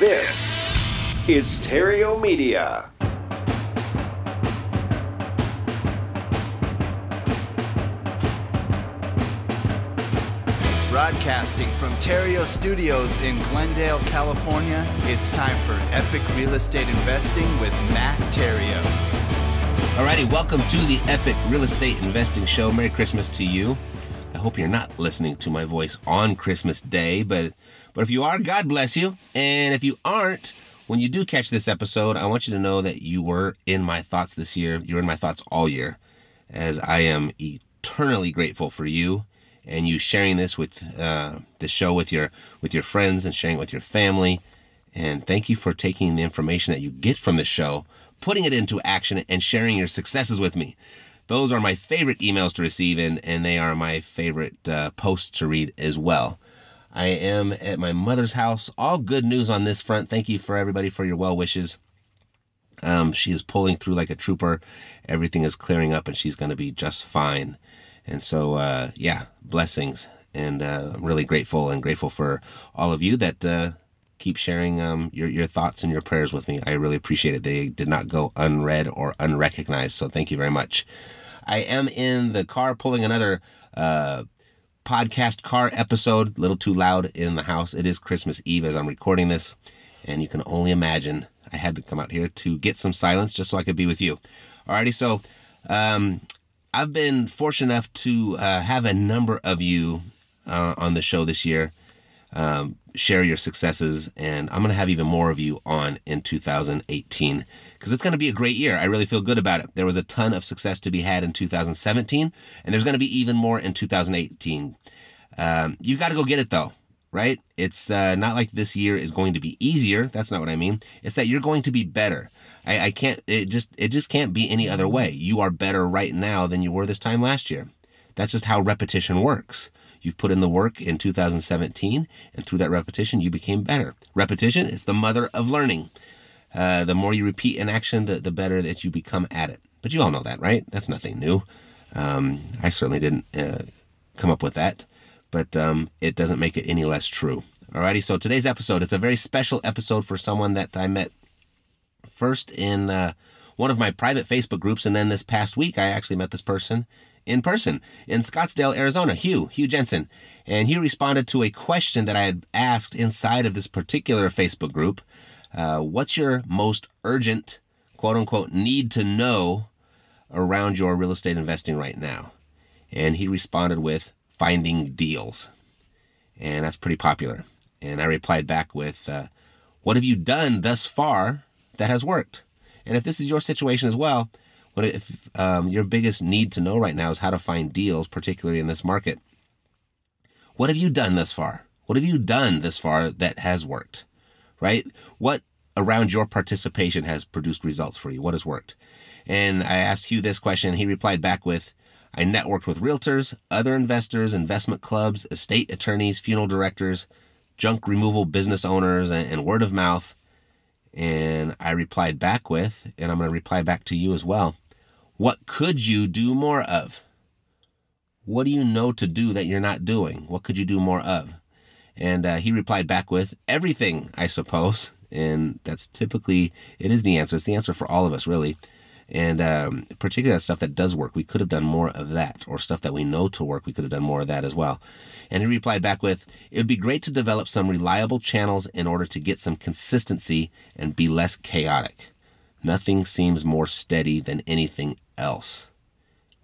This is Theriault Media. Broadcasting from Theriault Studios in Glendale, California, it's time for Epic Real Estate Investing with Matt Theriault. Alrighty, welcome to the Epic Real Estate Investing Show. Merry Christmas to you. I hope you're not listening to my voice on Christmas Day, but but if you are, God bless you. And if you aren't, when you do catch this episode, I want you to know that you were in my thoughts this year. You're in my thoughts all year, as I am eternally grateful for you and you sharing this with uh, the show with your with your friends and sharing it with your family. And thank you for taking the information that you get from the show, putting it into action, and sharing your successes with me. Those are my favorite emails to receive, and, and they are my favorite uh, posts to read as well. I am at my mother's house. All good news on this front. Thank you for everybody for your well wishes. Um, she is pulling through like a trooper. Everything is clearing up, and she's going to be just fine. And so, uh, yeah, blessings. And uh, I'm really grateful and grateful for all of you that uh, keep sharing um, your, your thoughts and your prayers with me. I really appreciate it. They did not go unread or unrecognized. So thank you very much. I am in the car pulling another uh, podcast car episode, a little too loud in the house. It is Christmas Eve as I'm recording this. And you can only imagine I had to come out here to get some silence just so I could be with you. Alrighty, so um, I've been fortunate enough to uh, have a number of you uh, on the show this year um, share your successes, and I'm going to have even more of you on in 2018 because it's going to be a great year. I really feel good about it. There was a ton of success to be had in 2017, and there's going to be even more in 2018. Um, you got to go get it though, right? It's uh, not like this year is going to be easier. That's not what I mean. It's that you're going to be better. I, I can't, it just, it just can't be any other way. You are better right now than you were this time last year. That's just how repetition works. You've put in the work in 2017, and through that repetition, you became better. Repetition is the mother of learning. Uh, the more you repeat an action, the, the better that you become at it. But you all know that, right? That's nothing new. Um, I certainly didn't uh, come up with that, but um, it doesn't make it any less true. Alrighty, so today's episode, it's a very special episode for someone that I met first in uh, one of my private Facebook groups, and then this past week I actually met this person in person in Scottsdale, Arizona, Hugh, Hugh Jensen. And he responded to a question that I had asked inside of this particular Facebook group. Uh, what's your most urgent, quote unquote, need to know around your real estate investing right now? And he responded with finding deals. And that's pretty popular. And I replied back with, uh, what have you done thus far that has worked? And if this is your situation as well, what if um, your biggest need to know right now is how to find deals, particularly in this market? What have you done thus far? What have you done this far that has worked? Right? What around your participation has produced results for you? What has worked? And I asked Hugh this question. He replied back with, I networked with realtors, other investors, investment clubs, estate attorneys, funeral directors, junk removal business owners, and, and word of mouth. And I replied back with, and I'm going to reply back to you as well. What could you do more of? What do you know to do that you're not doing? What could you do more of? And uh, he replied back with, everything, I suppose. And that's typically, it is the answer. It's the answer for all of us, really. And um, particularly that stuff that does work, we could have done more of that. Or stuff that we know to work, we could have done more of that as well. And he replied back with, It would be great to develop some reliable channels in order to get some consistency and be less chaotic. Nothing seems more steady than anything else.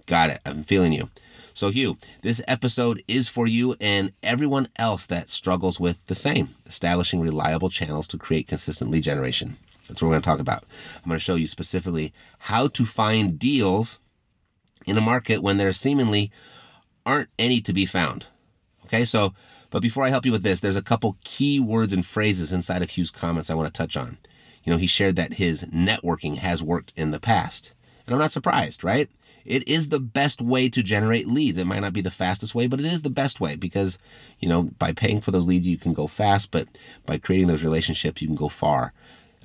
Got it. I'm feeling you. So, Hugh, this episode is for you and everyone else that struggles with the same establishing reliable channels to create consistent lead generation. That's what we're going to talk about. I'm going to show you specifically how to find deals in a market when there seemingly aren't any to be found. Okay, so, but before I help you with this, there's a couple key words and phrases inside of Hugh's comments I want to touch on. You know, he shared that his networking has worked in the past. And I'm not surprised, right? It is the best way to generate leads. It might not be the fastest way, but it is the best way because, you know, by paying for those leads, you can go fast, but by creating those relationships, you can go far.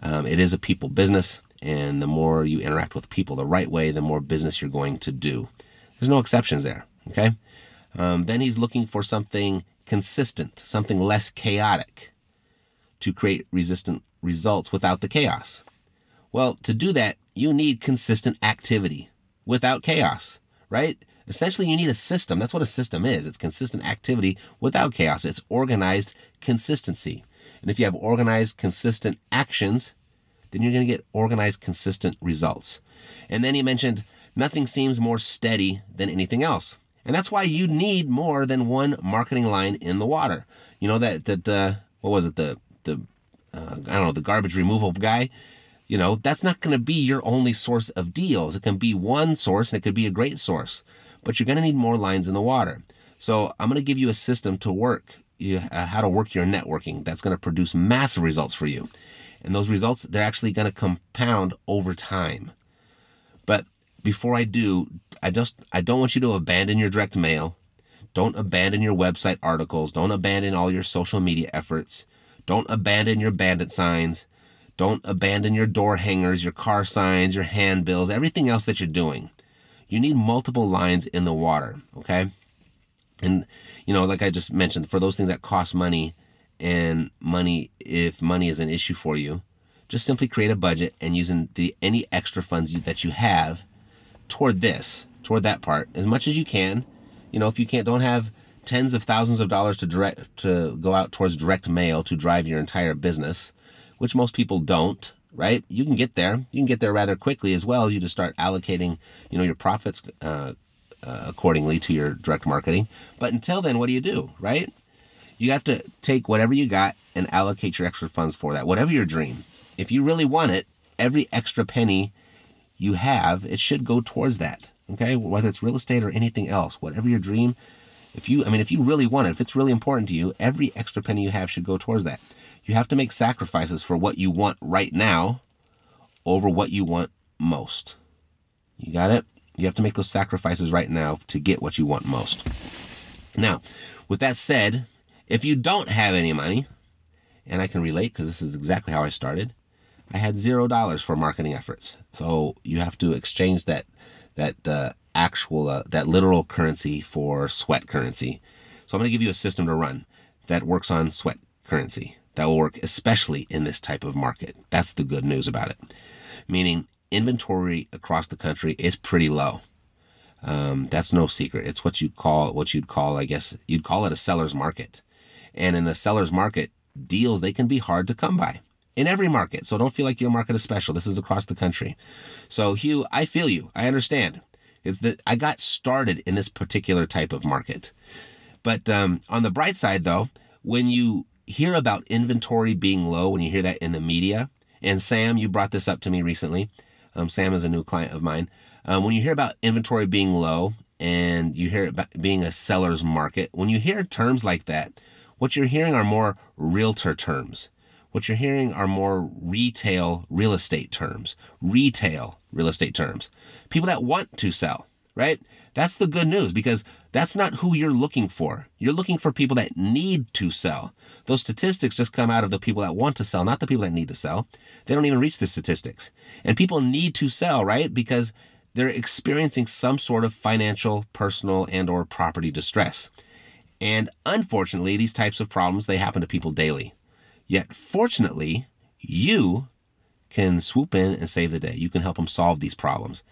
Um, it is a people business, and the more you interact with people the right way, the more business you're going to do. There's no exceptions there, okay? Um, then he's looking for something consistent, something less chaotic to create resistant results without the chaos. Well, to do that, you need consistent activity without chaos, right? Essentially, you need a system. That's what a system is. It's consistent activity without chaos. It's organized consistency. And if you have organized, consistent actions, then you're going to get organized, consistent results. And then he mentioned nothing seems more steady than anything else. And that's why you need more than one marketing line in the water. You know that that uh, what was it the the uh, I don't know the garbage removal guy. You know that's not going to be your only source of deals. It can be one source and it could be a great source, but you're going to need more lines in the water. So I'm going to give you a system to work uh, how to work your networking. That's going to produce massive results for you, and those results they're actually going to compound over time. But before I do, I just I don't want you to abandon your direct mail. Don't abandon your website articles. Don't abandon all your social media efforts. Don't abandon your bandit signs. Don't abandon your door hangers, your car signs, your handbills, everything else that you're doing. You need multiple lines in the water, okay? And you know, like I just mentioned, for those things that cost money and money if money is an issue for you, just simply create a budget and using the any extra funds you, that you have toward this, toward that part, as much as you can. You know, if you can't, don't have tens of thousands of dollars to direct to go out towards direct mail to drive your entire business, which most people don't. Right? You can get there. You can get there rather quickly as well. You just start allocating, you know, your profits uh, uh, accordingly to your direct marketing. But until then, what do you do? Right? You have to take whatever you got and allocate your extra funds for that. Whatever your dream, if you really want it, every extra penny you have, it should go towards that. Okay, whether it's real estate or anything else, whatever your dream, if you, I mean, if you really want it, if it's really important to you, every extra penny you have should go towards that. You have to make sacrifices for what you want right now over what you want most. You got it? You have to make those sacrifices right now to get what you want most. Now, with that said, if you don't have any money, and I can relate because this is exactly how I started, I had zero dollars for marketing efforts. So you have to exchange that that uh, actual uh, that literal currency for sweat currency. So I'm going to give you a system to run that works on sweat currency. That will work especially in this type of market. That's the good news about it. Meaning inventory across the country is pretty low. Um, that's no secret. It's what you call what you'd call, I guess, you'd call it a seller's market. And in a seller's market, deals they can be hard to come by in every market. So don't feel like your market is special. This is across the country. So Hugh, I feel you. I understand. It's that I got started in this particular type of market. But um, on the bright side, though, when you hear about inventory being low, when you hear that in the media, and Sam, you brought this up to me recently. Um, Sam is a new client of mine. Um, when you hear about inventory being low and you hear it being a seller's market, when you hear terms like that, what you're hearing are more realtor terms. What you're hearing are more retail real estate terms, retail real estate terms. People that want to sell, right? That's the good news because that's not who you're looking for. You're looking for people that need to sell. Those statistics just come out of the people that want to sell, not the people that need to sell. They don't even reach the statistics. And people need to sell, right? Because they're experiencing some sort of financial, personal, and or property distress. And unfortunately, these types of problems, they happen to people daily. Yet fortunately, you can swoop in and save the day. You can help them solve these problems.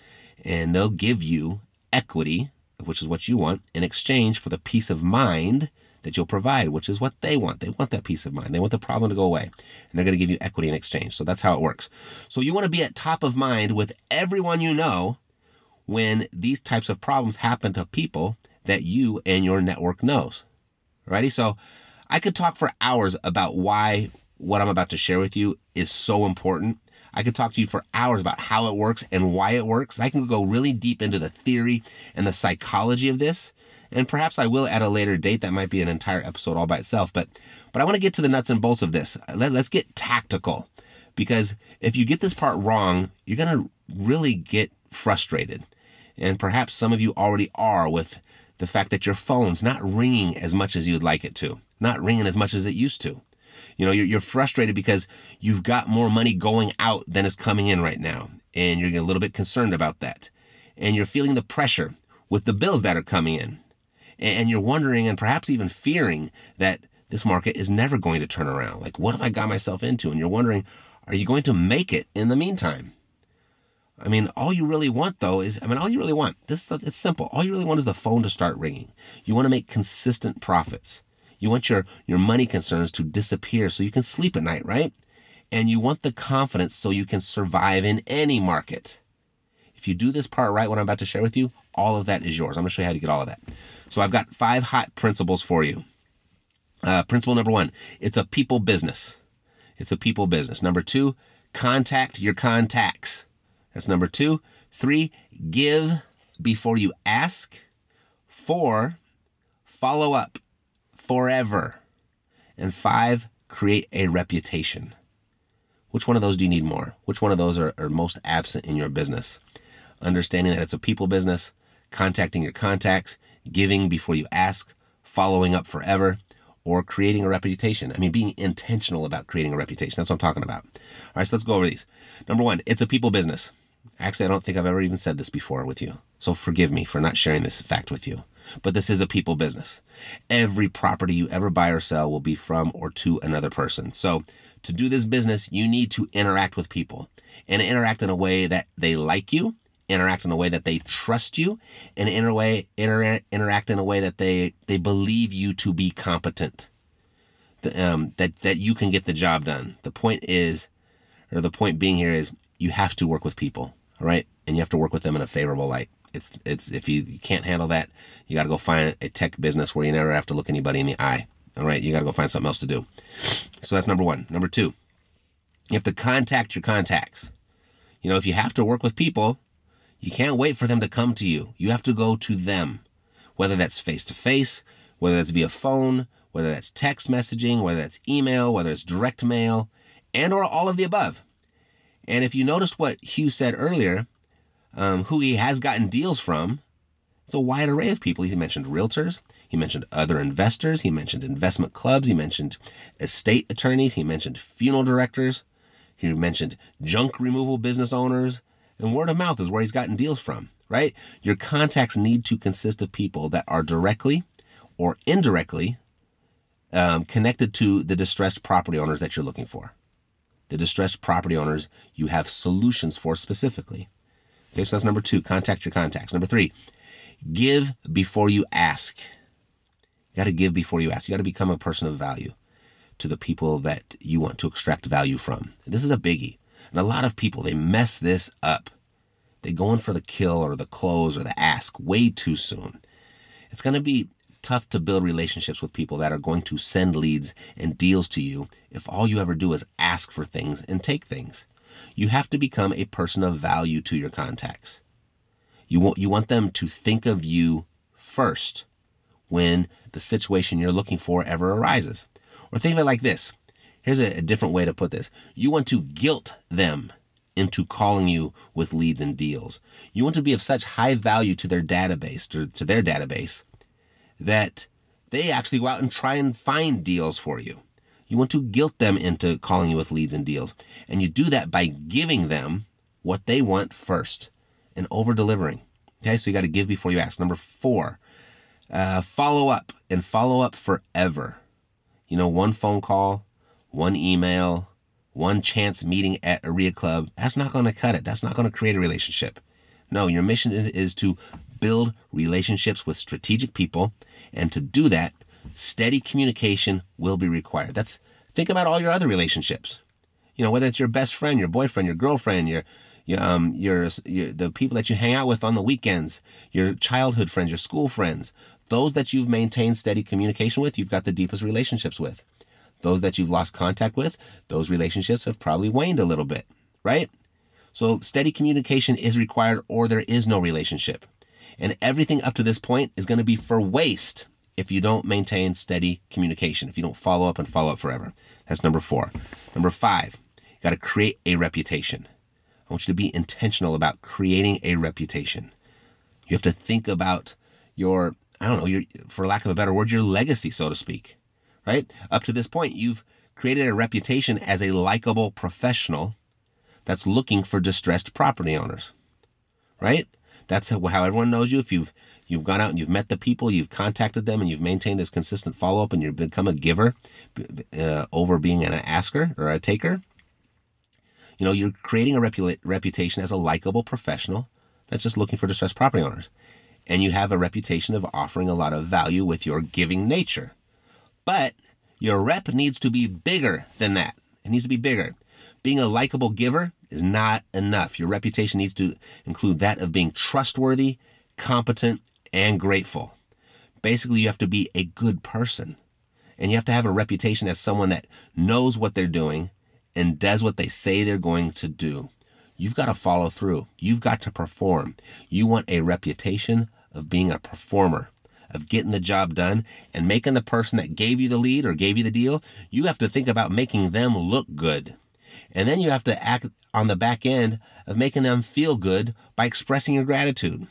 And they'll give you equity, which is what you want, in exchange for the peace of mind that you'll provide, which is what they want. They want that peace of mind. They want the problem to go away. And they're going to give you equity in exchange. So that's how it works. So you want to be at top of mind with everyone you know when these types of problems happen to people that you and your network knows. Alrighty? So I could talk for hours about why what I'm about to share with you is so important. I could talk to you for hours about how it works and why it works. And I can go really deep into the theory and the psychology of this. And perhaps I will at a later date. That might be an entire episode all by itself. But but I want to get to the nuts and bolts of this. Let, let's get tactical. Because if you get this part wrong, you're going to really get frustrated. And perhaps some of you already are with the fact that your phone's not ringing as much as you'd like it to, not ringing as much as it used to. You know, you're, you're frustrated because you've got more money going out than is coming in right now. And you're a little bit concerned about that. And you're feeling the pressure with the bills that are coming in. And you're wondering and perhaps even fearing that this market is never going to turn around. Like, what have I got myself into? And you're wondering, are you going to make it in the meantime? I mean, all you really want though is, I mean, all you really want, this it's simple. All you really want is the phone to start ringing. You want to make consistent profits. You want your, your money concerns to disappear so you can sleep at night, right? And you want the confidence so you can survive in any market. If you do this part right, what I'm about to share with you, all of that is yours. I'm going to show you how to get all of that. So I've got five hot principles for you. Uh, principle number one, it's a people business. It's a people business. Number two, contact your contacts. That's number two. Three, give before you ask. Four, follow up forever. And five, create a reputation. Which one of those do you need more? Which one of those are, are most absent in your business? Understanding that it's a people business, contacting your contacts, giving before you ask, following up forever, or creating a reputation. I mean, being intentional about creating a reputation. That's what I'm talking about. All right, so let's go over these. Number one, it's a people business. Actually, I don't think I've ever even said this before with you. So forgive me for not sharing this fact with you. But this is a people business. Every property you ever buy or sell will be from or to another person. So to do this business, you need to interact with people and interact in a way that they like you, interact in a way that they trust you, and inter- way, inter- interact in a way that they, they believe you to be competent. The, um, that, that you can get the job done. The point is, or the point being here is you have to work with people, all right? And you have to work with them in a favorable light. It's it's if you, you can't handle that, you got to go find a tech business where you never have to look anybody in the eye. All right, you got to go find something else to do. So that's number one. Number two, you have to contact your contacts. You know, if you have to work with people, you can't wait for them to come to you. You have to go to them, whether that's face to face, whether that's via phone, whether that's text messaging, whether that's email, whether it's direct mail, and or all of the above. And if you noticed what Hugh said earlier, um, who he has gotten deals from, it's a wide array of people. He mentioned realtors. He mentioned other investors. He mentioned investment clubs. He mentioned estate attorneys. He mentioned funeral directors. He mentioned junk removal business owners. And word of mouth is where he's gotten deals from, right? Your contacts need to consist of people that are directly or indirectly um, connected to the distressed property owners that you're looking for. The distressed property owners you have solutions for specifically. Okay, so that's number two. Contact your contacts. Number three, give before you ask. You got to give before you ask. You got to become a person of value to the people that you want to extract value from. This is a biggie. And a lot of people, they mess this up. They go in for the kill or the close or the ask way too soon. It's going to be tough to build relationships with people that are going to send leads and deals to you if all you ever do is ask for things and take things. You have to become a person of value to your contacts. You want, you want them to think of you first when the situation you're looking for ever arises. Or think of it like this. Here's a, a different way to put this. You want to guilt them into calling you with leads and deals. You want to be of such high value to their database, to, to their database, that they actually go out and try and find deals for you. You want to guilt them into calling you with leads and deals. And you do that by giving them what they want first and over delivering. Okay, so you got to give before you ask. Number four, uh, follow up and follow up forever. You know, one phone call, one email, one chance meeting at a REIA club, that's not going to cut it. That's not going to create a relationship. No, your mission is to build relationships with strategic people. And to do that, steady communication will be required. That's, think about all your other relationships. You know, whether it's your best friend, your boyfriend, your girlfriend, your, your, um, your, your, the people that you hang out with on the weekends, your childhood friends, your school friends, those that you've maintained steady communication with, you've got the deepest relationships with. Those that you've lost contact with, those relationships have probably waned a little bit, right? So steady communication is required or there is no relationship. And everything up to this point is going to be for waste if you don't maintain steady communication, if you don't follow up and follow up forever. That's number four. Number five, you got to create a reputation. I want you to be intentional about creating a reputation. You have to think about your, I don't know, your, for lack of a better word, your legacy, so to speak, right? Up to this point, you've created a reputation as a likable professional that's looking for distressed property owners, right? That's how, everyone knows you. If you've you've gone out and you've met the people, you've contacted them, and you've maintained this consistent follow up, and you've become a giver uh, over being an asker or a taker. You know, you're creating a repu- reputation as a likable professional that's just looking for distressed property owners, and you have a reputation of offering a lot of value with your giving nature. But your rep needs to be bigger than that. It needs to be bigger. Being a likable giver is not enough. Your reputation needs to include that of being trustworthy, competent, and grateful. Basically, you have to be a good person. And you have to have a reputation as someone that knows what they're doing and does what they say they're going to do. You've got to follow through. You've got to perform. You want a reputation of being a performer, of getting the job done and making the person that gave you the lead or gave you the deal, you have to think about making them look good. And then you have to act on the back end of making them feel good by expressing your gratitude.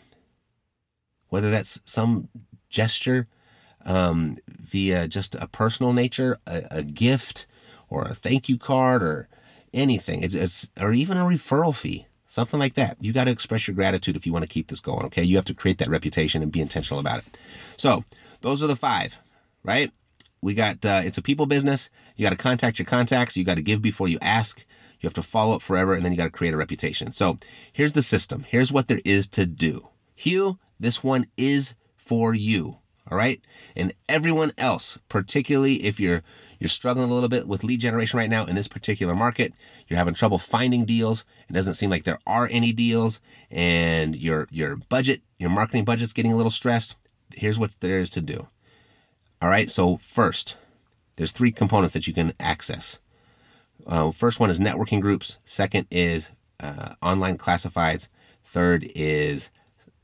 Whether that's some gesture um, via just a personal nature, a, a, gift, or a thank you card, or anything. It's, it's or even a referral fee, something like that. You got to express your gratitude if you want to keep this going. Okay, you have to create that reputation and be intentional about it. So those are the five, right? We got uh, it's a people business. You got to contact your contacts. You got to give before you ask. You have to follow up forever, and then you got to create a reputation. So here's the system. Here's what there is to do. Hugh, this one is for you. All right. And everyone else, particularly if you're, you're struggling a little bit with lead generation right now in this particular market, you're having trouble finding deals. It doesn't seem like there are any deals and your, your budget, your marketing budget's getting a little stressed. Here's what there is to do. All right. So first, there's three components that you can access. Uh, first one is networking groups. Second is uh, online classifieds. Third is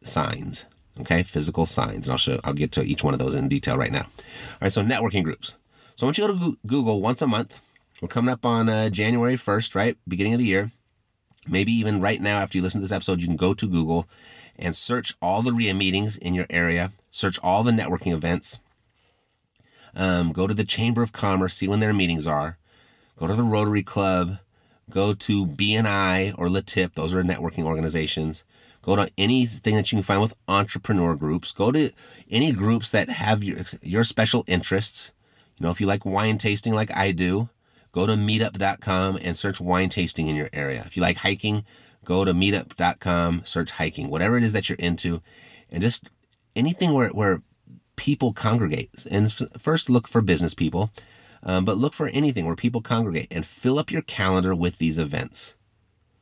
signs. Okay, physical signs. And I'll show. I'll get to each one of those in detail right now. All right. So networking groups. So I want you to go to Google once a month. We're coming up on uh, January 1st, right? Beginning of the year. Maybe even right now, after you listen to this episode, you can go to Google and search all the REIA meetings in your area. Search all the networking events. Um, go to the Chamber of Commerce, see when their meetings are go to the Rotary Club, go to BNI or LeTip, those are networking organizations. Go to anything that you can find with entrepreneur groups. Go to any groups that have your, your special interests. You know, if you like wine tasting like I do, go to meetup.com and search wine tasting in your area. If you like hiking, go to meetup.com, search hiking, whatever it is that you're into, and just anything where, where people congregate. And first look for business people. Um, but look for anything where people congregate and fill up your calendar with these events.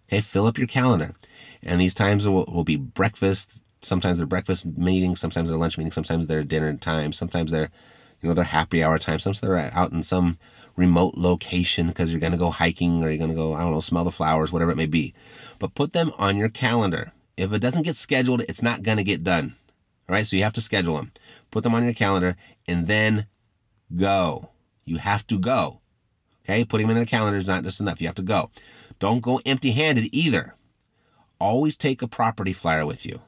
Okay, fill up your calendar. And these times will, will be breakfast. Sometimes they're breakfast meetings. Sometimes they're lunch meetings. Sometimes they're dinner time. Sometimes they're, you know, they're happy hour time. Sometimes they're out in some remote location because you're going to go hiking or you're going to go, I don't know, smell the flowers, whatever it may be. But put them on your calendar. If it doesn't get scheduled, it's not going to get done. All right. So you have to schedule them, put them on your calendar, and then go. You have to go. Okay, putting them in their calendar is not just enough. You have to go. Don't go empty handed either. Always take a property flyer with you.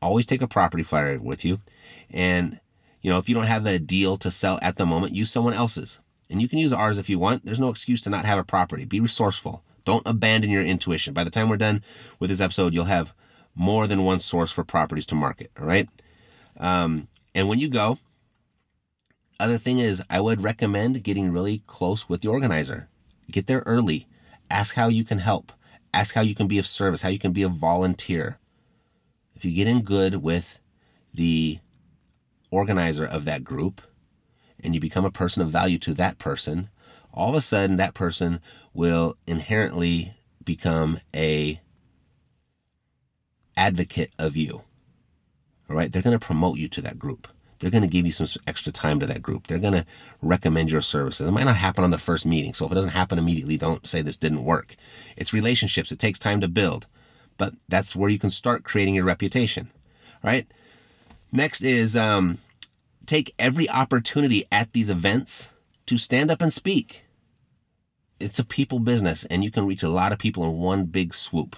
Always take a property flyer with you. And, you know, if you don't have a deal to sell at the moment, use someone else's. And you can use ours if you want. There's no excuse to not have a property. Be resourceful. Don't abandon your intuition. By the time we're done with this episode, you'll have more than one source for properties to market. All right. Um, and when you go, other thing is, I would recommend getting really close with the organizer. Get there early. Ask how you can help. Ask how you can be of service, how you can be a volunteer. If you get in good with the organizer of that group and you become a person of value to that person, all of a sudden that person will inherently become a advocate of you. All right. They're going to promote you to that group. They're going to give you some extra time to that group. They're going to recommend your services. It might not happen on the first meeting. So if it doesn't happen immediately, don't say this didn't work. It's relationships. It takes time to build, but that's where you can start creating your reputation. Right. Next is, um, take every opportunity at these events to stand up and speak. It's a people business and you can reach a lot of people in one big swoop.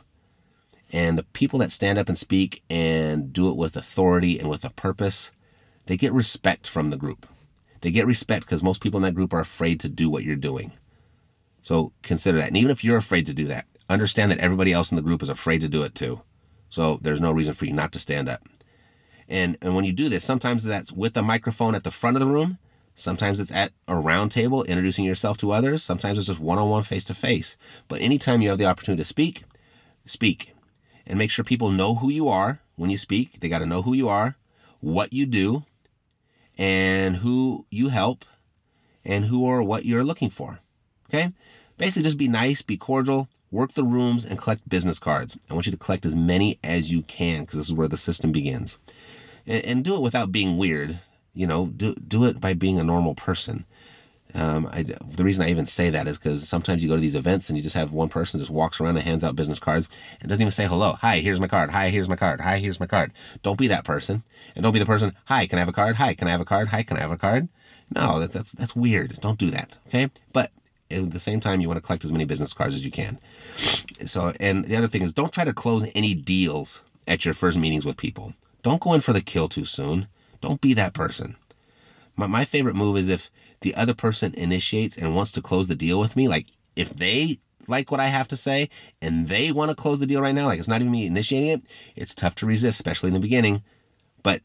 And the people that stand up and speak and do it with authority and with a purpose, they get respect from the group. They get respect because most people in that group are afraid to do what you're doing. So consider that. And even if you're afraid to do that, understand that everybody else in the group is afraid to do it too. So there's no reason for you not to stand up. And, and when you do this, sometimes that's with a microphone at the front of the room. Sometimes it's at a round table introducing yourself to others. Sometimes it's just one on one face to face. But anytime you have the opportunity to speak, speak and make sure people know who you are when you speak. They got to know who you are, what you do, and who you help, and who or what you're looking for. Okay? Basically, just be nice, be cordial, work the rooms, and collect business cards. I want you to collect as many as you can because this is where the system begins and, and do it without being weird. You know, do do it by being a normal person. Um, I, the reason I even say that is because sometimes you go to these events and you just have one person just walks around and hands out business cards and doesn't even say hello. Hi, here's my card. Hi, here's my card. Hi, here's my card. Don't be that person. And don't be the person. Hi, can I have a card? Hi, can I have a card? Hi, can I have a card? No, that, that's, that's weird. Don't do that. Okay. But at the same time, you want to collect as many business cards as you can. So, and the other thing is don't try to close any deals at your first meetings with people. Don't go in for the kill too soon. Don't be that person. My, my favorite move is if the other person initiates and wants to close the deal with me, like if they like what I have to say and they want to close the deal right now, like it's not even me initiating it, it's tough to resist, especially in the beginning. But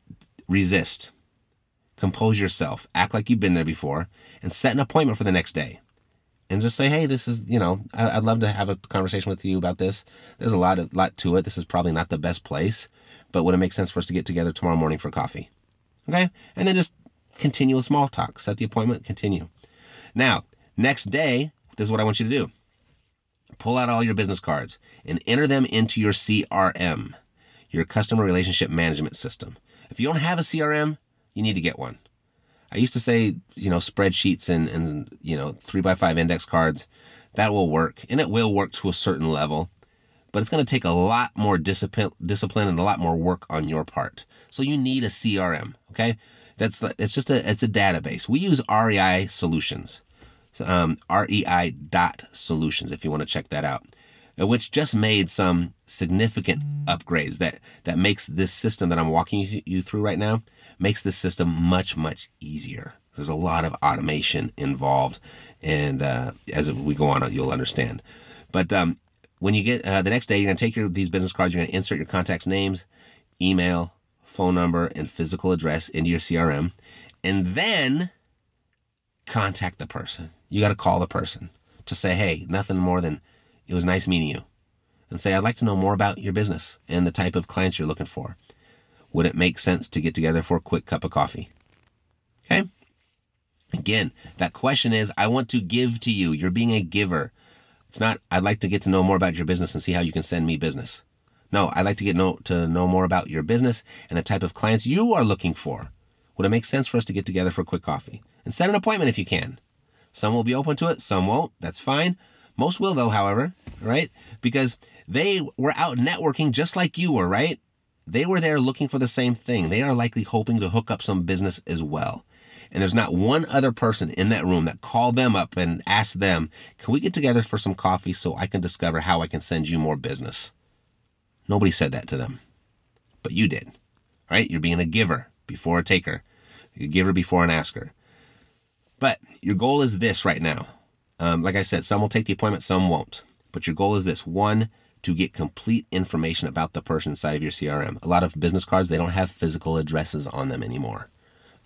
resist. Compose yourself. Act like you've been there before and set an appointment for the next day. And just say, hey, this is, you know, I'd love to have a conversation with you about this. There's a lot of lot to it. This is probably not the best place, but would it make sense for us to get together tomorrow morning for coffee? Okay. And then just continue a small talk. Set the appointment, continue. Now, next day, this is what I want you to do. Pull out all your business cards and enter them into your CRM, your customer relationship management system. If you don't have a CRM, you need to get one. I used to say, you know, spreadsheets and, and, you know, three by five index cards, that will work and it will work to a certain level but it's going to take a lot more discipline, discipline and a lot more work on your part. So you need a CRM. Okay. That's the, it's just a, it's a database. We use REI solutions, um, REI dot solutions. If you want to check that out, which just made some significant upgrades that, that makes this system that I'm walking you through right now makes this system much, much easier. There's a lot of automation involved. And, uh, as we go on, you'll understand. But, um, when you get uh, the next day, you're to take your these business cards. You're to insert your contacts' names, email, phone number, and physical address into your CRM, and then contact the person. You got to call the person to say, "Hey, nothing more than it was nice meeting you," and say, "I'd like to know more about your business and the type of clients you're looking for. Would it make sense to get together for a quick cup of coffee?" Okay. Again, that question is, I want to give to you. You're being a giver. It's not, I'd like to get to know more about your business and see how you can send me business. No, I'd like to get know, to know more about your business and the type of clients you are looking for. Would it make sense for us to get together for a quick coffee? And set an appointment if you can. Some will be open to it, some won't. That's fine. Most will though, however, right? Because they were out networking just like you were, right? They were there looking for the same thing. They are likely hoping to hook up some business as well and there's not one other person in that room that called them up and asked them, can we get together for some coffee so I can discover how I can send you more business? Nobody said that to them, but you did, right? You're being a giver before a taker, a giver before an asker. But your goal is this right now. Um, like I said, some will take the appointment, some won't. But your goal is this one, to get complete information about the person inside of your CRM. A lot of business cards, they don't have physical addresses on them anymore.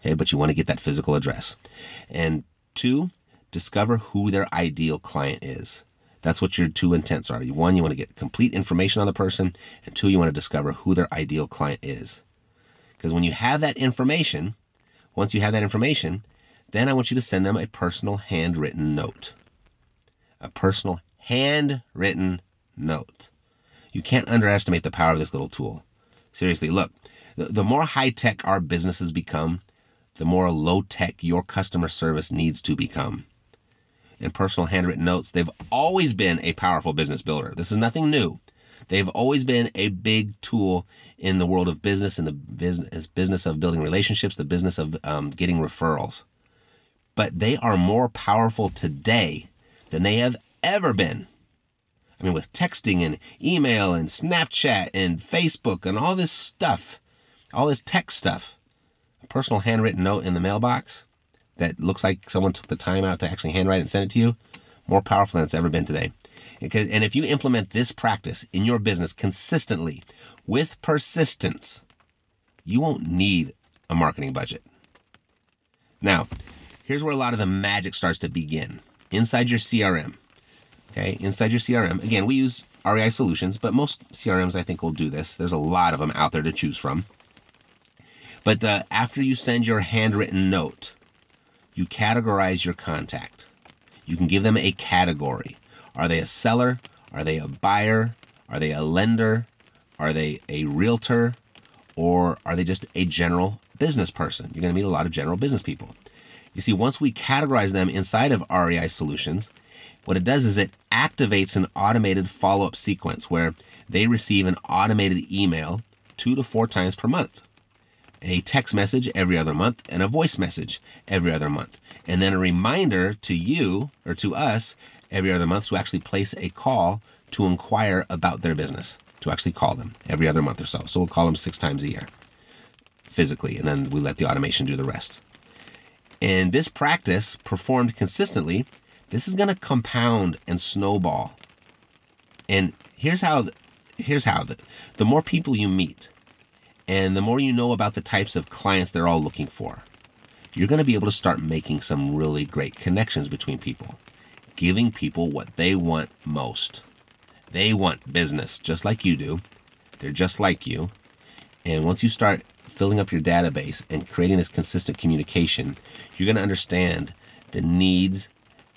Okay, but you want to get that physical address. And two, discover who their ideal client is. That's what your two intents are. One, you want to get complete information on the person, and two, you want to discover who their ideal client is. Because when you have that information, once you have that information, then I want you to send them a personal handwritten note. A personal handwritten note. You can't underestimate the power of this little tool. Seriously, look, the, more high tech our businesses become, the more low tech your customer service needs to become. And personal handwritten notes, they've always been a powerful business builder. This is nothing new. They've always been a big tool in the world of business, in the business business of building relationships, the business of um, getting referrals. But they are more powerful today than they have ever been. I mean, with texting and email and Snapchat and Facebook and all this stuff, all this tech stuff, a personal handwritten note in the mailbox that looks like someone took the time out to actually handwrite and send it to you, more powerful than it's ever been today. And if you implement this practice in your business consistently with persistence, you won't need a marketing budget. Now, here's where a lot of the magic starts to begin inside your CRM. Okay, inside your CRM. Again, we use REI solutions, but most CRMs I think will do this. There's a lot of them out there to choose from. But uh, after you send your handwritten note, you categorize your contact. You can give them a category. Are they a seller? Are they a buyer? Are they a lender? Are they a realtor? Or are they just a general business person? You're going to meet a lot of general business people. You see, once we categorize them inside of REI Solutions, what it does is it activates an automated follow up sequence where they receive an automated email two to four times per month, a text message every other month, and a voice message every other month. And then a reminder to you or to us every other month to actually place a call to inquire about their business, to actually call them every other month or so. So we'll call them six times a year physically, and then we let the automation do the rest. And this practice performed consistently, this is going to compound and snowball. And here's how here's how the, the more people you meet and the more you know about the types of clients they're all looking for, you're going to be able to start making some really great connections between people giving people what they want most. They want business just like you do. They're just like you. And once you start filling up your database and creating this consistent communication, you're going to understand the needs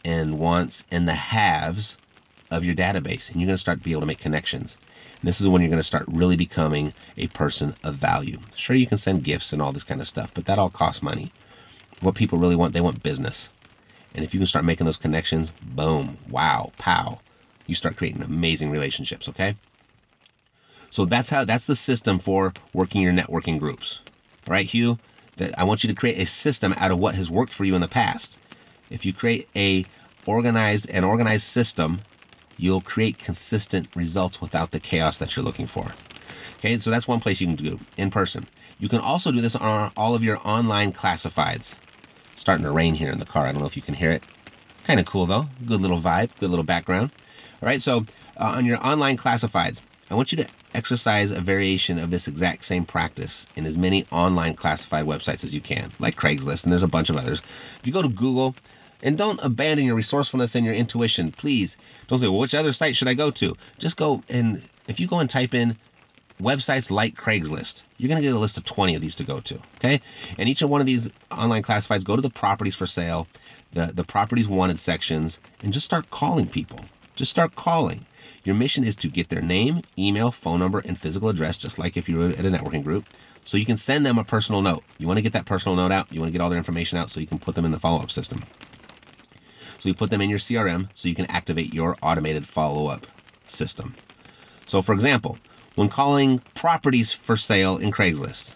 and wants and the haves of your database. And you're going to start to be able to make connections. This is when you're going to start really becoming a person of value. Sure, you can send gifts and all this kind of stuff, but that all costs money. What people really want, they want business. And if you can start making those connections, boom, wow, pow, you start creating amazing relationships, okay? So that's how that's the system for working your networking groups. All right, Hugh, that I want you to create a system out of what has worked for you in the past. If you create a organized and organized system, you'll create consistent results without the chaos that you're looking for. Okay, so that's one place you can do in person. You can also do this on all of your online classifieds starting to rain here in the car. I don't know if you can hear it. It's kind of cool though. Good little vibe, good little background. All right, so uh, on your online classifieds, I want you to exercise a variation of this exact same practice in as many online classified websites as you can, like Craigslist, and there's a bunch of others. If you go to Google, and don't abandon your resourcefulness and your intuition, please. Don't say, well, which other site should I go to? Just go and if you go and type in websites like Craigslist. You're going to get a list of 20 of these to go to. Okay. And each of one of these online classifieds, go to the properties for sale, the, the properties wanted sections, and just start calling people. Just start calling. Your mission is to get their name, email, phone number, and physical address, just like if you were at a networking group. So you can send them a personal note. You want to get that personal note out. You want to get all their information out so you can put them in the follow up system. So you put them in your CRM so you can activate your automated follow up system. So, for example, when calling properties for sale in Craigslist.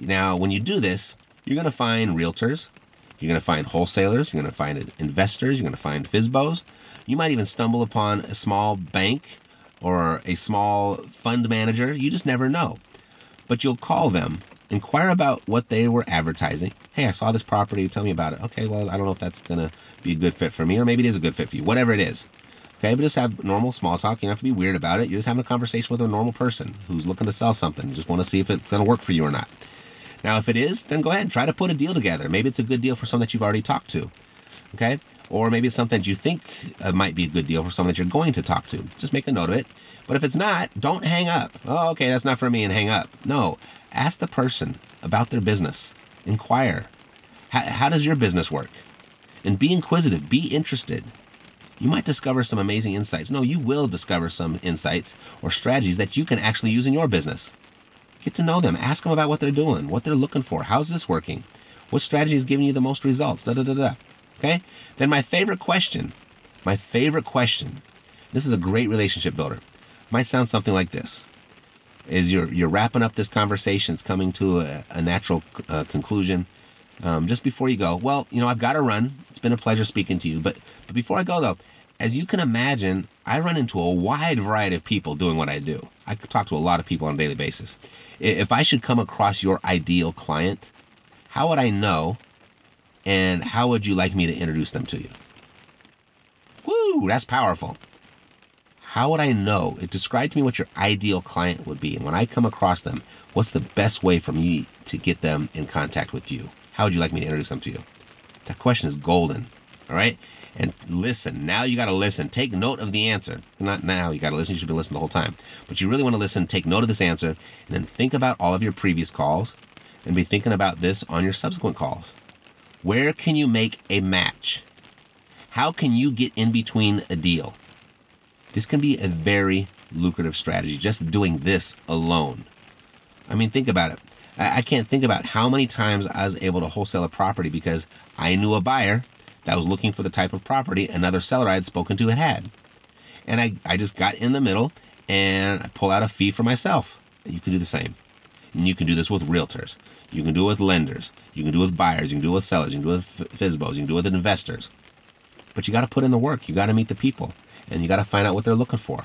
Now, when you do this, you're going to find realtors, you're going to find wholesalers, you're going to find investors, you're going to find FSBOs. You might even stumble upon a small bank or a small fund manager. You just never know. But you'll call them, inquire about what they were advertising. Hey, I saw this property. Tell me about it. Okay, well, I don't know if that's going to be a good fit for me, or maybe it is a good fit for you. Whatever it is. Okay, but just have normal small talk. You don't have to be weird about it. You're just having a conversation with a normal person who's looking to sell something. You just want to see if it's going to work for you or not. Now, if it is, then go ahead, and try to put a deal together. Maybe it's a good deal for someone that you've already talked to. Okay, Or maybe it's something that you think uh, might be a good deal for someone that you're going to talk to. Just make a note of it. But if it's not, don't hang up. Oh, okay, that's not for me and hang up. No, ask the person about their business. Inquire. How, how does your business work? And be inquisitive, be interested. You might discover some amazing insights. No, you will discover some insights or strategies that you can actually use in your business. Get to know them. Ask them about what they're doing, what they're looking for. How's this working? What strategy is giving you the most results? Da da da da. Okay? Then my favorite question, my favorite question, this is a great relationship builder, might sound something like this. Is you're, you're wrapping up this conversation, it's coming to a, a natural uh, conclusion. Um, just before you go, well, you know, I've got to run. It's been a pleasure speaking to you. But, but before I go, though, as you can imagine, I run into a wide variety of people doing what I do. I talk to a lot of people on a daily basis. If I should come across your ideal client, how would I know and how would you like me to introduce them to you? Woo, that's powerful. How would I know? It described to me what your ideal client would be. And when I come across them, what's the best way for me to get them in contact with you? How would you like me to introduce them to you? That question is golden. All right. And listen. Now you got to listen. Take note of the answer. Not now. You got to listen. You should be listening the whole time. But you really want to listen. Take note of this answer and then think about all of your previous calls and be thinking about this on your subsequent calls. Where can you make a match? How can you get in between a deal? This can be a very lucrative strategy, just doing this alone. I mean, think about it. I, can't think about how many times I was able to wholesale a property because I knew a buyer that was looking for the type of property another seller I had spoken to had had. And I, I just got in the middle and I pull out a fee for myself. You can do the same. And you can do this with realtors. You can do it with lenders. You can do it with buyers. You can do it with sellers. You can do it with FSBOs. You can do it with investors. But you got to put in the work. You got to meet the people. And you got to find out what they're looking for.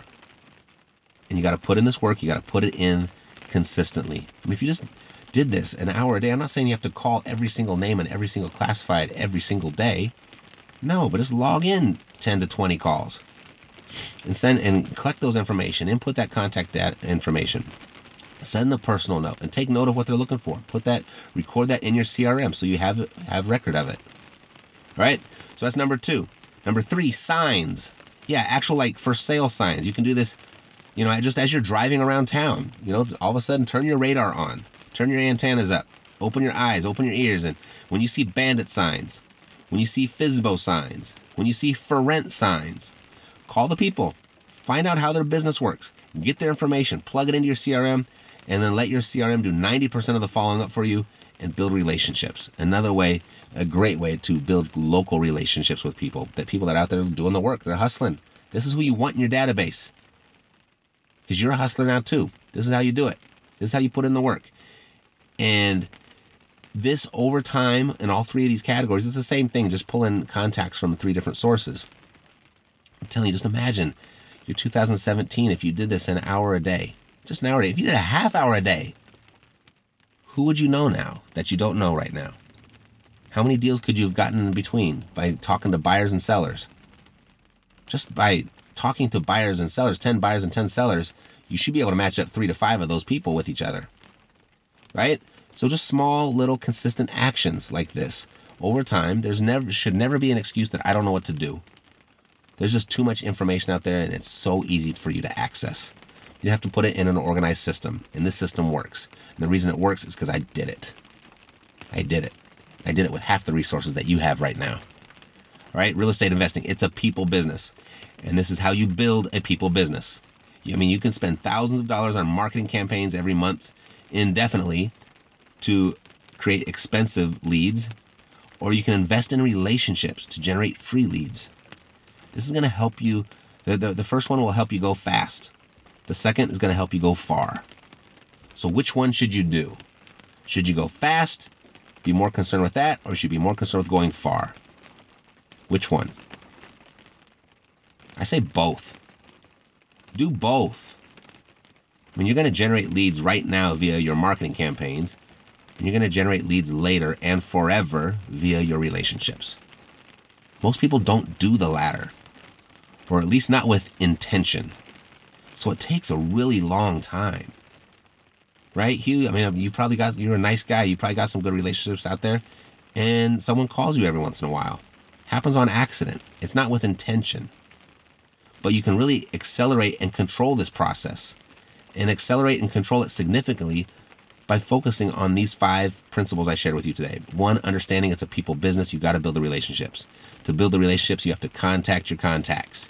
And you got to put in this work. You got to put it in consistently. I mean, if you just did this an hour a day, I'm not saying you have to call every single name and every single classified every single day. No, but just log in 10 to 20 calls and send and collect those information, input that contact data information send the personal note and take note of what they're looking for. Put that, record that in your CRM so you have have record of it. All right. So that's number two. Number three, signs. Yeah, actual like for sale signs. You can do this, you know, just as you're driving around town. You know, all of a sudden, turn your radar on, turn your antennas up, open your eyes, open your ears, and when you see bandit signs, when you see FSBO signs, when you see for rent signs, call the people, find out how their business works, get their information, plug it into your CRM, and then let your CRM do 90% of the following up for you and build relationships. Another way, a great way to build local relationships with people, that people that are out there doing the work, they're hustling. This is who you want in your database. Because you're a hustler now too. This is how you do it. This is how you put in the work. And this over time in all three of these categories, it's the same thing, just pull in contacts from three different sources. I'm telling you, just imagine your 2017 if you did this an hour a day just an hour a day. If you did a half hour a day, who would you know now that you don't know right now? How many deals could you have gotten in between by talking to buyers and sellers? Just by talking to buyers and sellers, 10 buyers and 10 sellers, you should be able to match up three to five of those people with each other. Right? So just small, little, consistent actions like this over time. There's never should never be an excuse that I don't know what to do. There's just too much information out there, and it's so easy for you to access. You have to put it in an organized system, and this system works. And the reason it works is because I did it. I did it. I did it with half the resources that you have right now. All right, real estate investing, it's a people business. And this is how you build a people business. I mean, you can spend thousands of dollars on marketing campaigns every month indefinitely to create expensive leads, or you can invest in relationships to generate free leads. This is going to help you. The, the, the first one will help you go fast. The second is going to help you go far. So which one should you do? Should you go fast, be more concerned with that, or should you be more concerned with going far? Which one? I say both. Do both. I mean, you're going to generate leads right now via your marketing campaigns, and you're going to generate leads later and forever via your relationships. Most people don't do the latter, or at least not with intention. So it takes a really long time. Right, Hugh? I mean, you've probably got, you're a nice guy. You probably got some good relationships out there. And someone calls you every once in a while. happens on accident. It's not with intention. But you can really accelerate and control this process and accelerate and control it significantly by focusing on these five principles I shared with you today. One, understanding it's a people business. You've got to build the relationships. To build the relationships, you have to contact your contacts.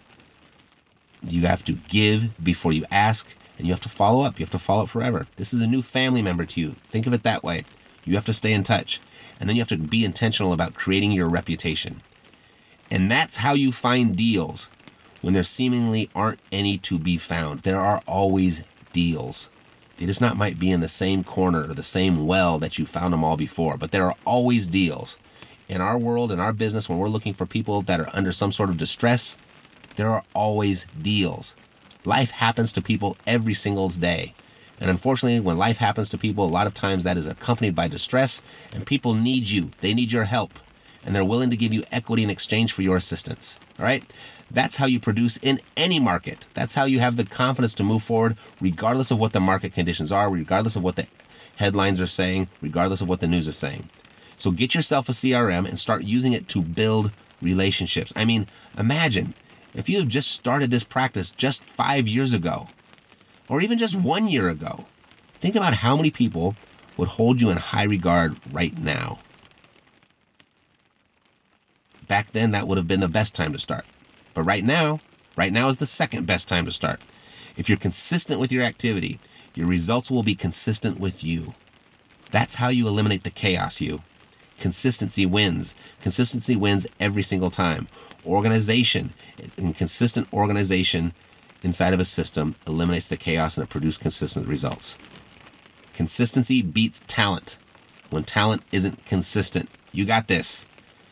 You have to give before you ask, and you have to follow up. You have to follow up forever. This is a new family member to you. Think of it that way. You have to stay in touch. And then you have to be intentional about creating your reputation. And that's how you find deals when there seemingly aren't any to be found. There are always deals. They just not might be in the same corner or the same well that you found them all before, but there are always deals. In our world, in our business, when we're looking for people that are under some sort of distress, there are always deals. Life happens to people every single day. And unfortunately, when life happens to people, a lot of times that is accompanied by distress, and people need you. They need your help, and they're willing to give you equity in exchange for your assistance. All right? That's how you produce in any market. That's how you have the confidence to move forward, regardless of what the market conditions are, regardless of what the headlines are saying, regardless of what the news is saying. So get yourself a CRM and start using it to build relationships. I mean, imagine if you have just started this practice just five years ago, or even just one year ago. Think about how many people would hold you in high regard right now. Back then, that would have been the best time to start. But right now, right now is the second best time to start. If you're consistent with your activity, your results will be consistent with you. That's how you eliminate the chaos, you. Consistency wins. Consistency wins every single time. Organization and consistent organization inside of a system eliminates the chaos and it produces consistent results. Consistency beats talent when talent isn't consistent. You got this.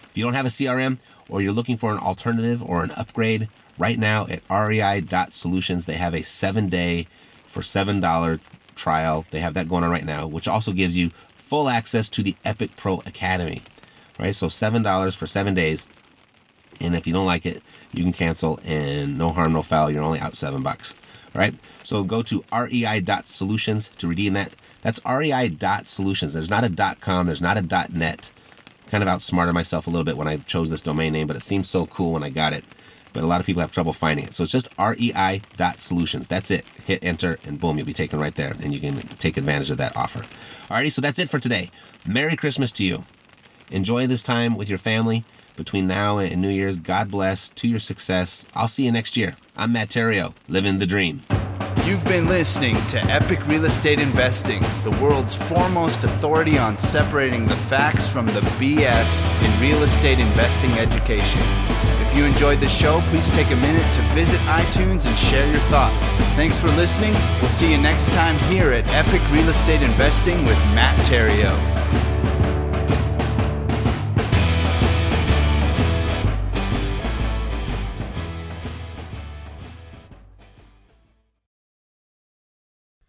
If you don't have a CRM, or you're looking for an alternative or an upgrade, right now at rei.solutions, they have a seven day for $7 trial. They have that going on right now, which also gives you full access to the Epic Pro Academy. Right? So $7 for seven days. And if you don't like it, you can cancel and no harm, no foul. You're only out seven bucks. All right. So go to rei.solutions to redeem that. That's rei.solutions. There's not a .com. There's not a .net kind of outsmarted myself a little bit when I chose this domain name, but it seemed so cool when I got it. But a lot of people have trouble finding it. So it's just rei.solutions. That's it. Hit enter and boom, you'll be taken right there and you can take advantage of that offer. Alrighty, so that's it for today. Merry Christmas to you. Enjoy this time with your family between now and New Year's. God bless to your success. I'll see you next year. I'm Matt Theriault, living the dream. You've been listening to Epic Real Estate Investing, the world's foremost authority on separating the facts from the BS in real estate investing education. If you enjoyed the show, please take a minute to visit iTunes and share your thoughts. Thanks for listening. We'll see you next time here at Epic Real Estate Investing with Matt Theriault.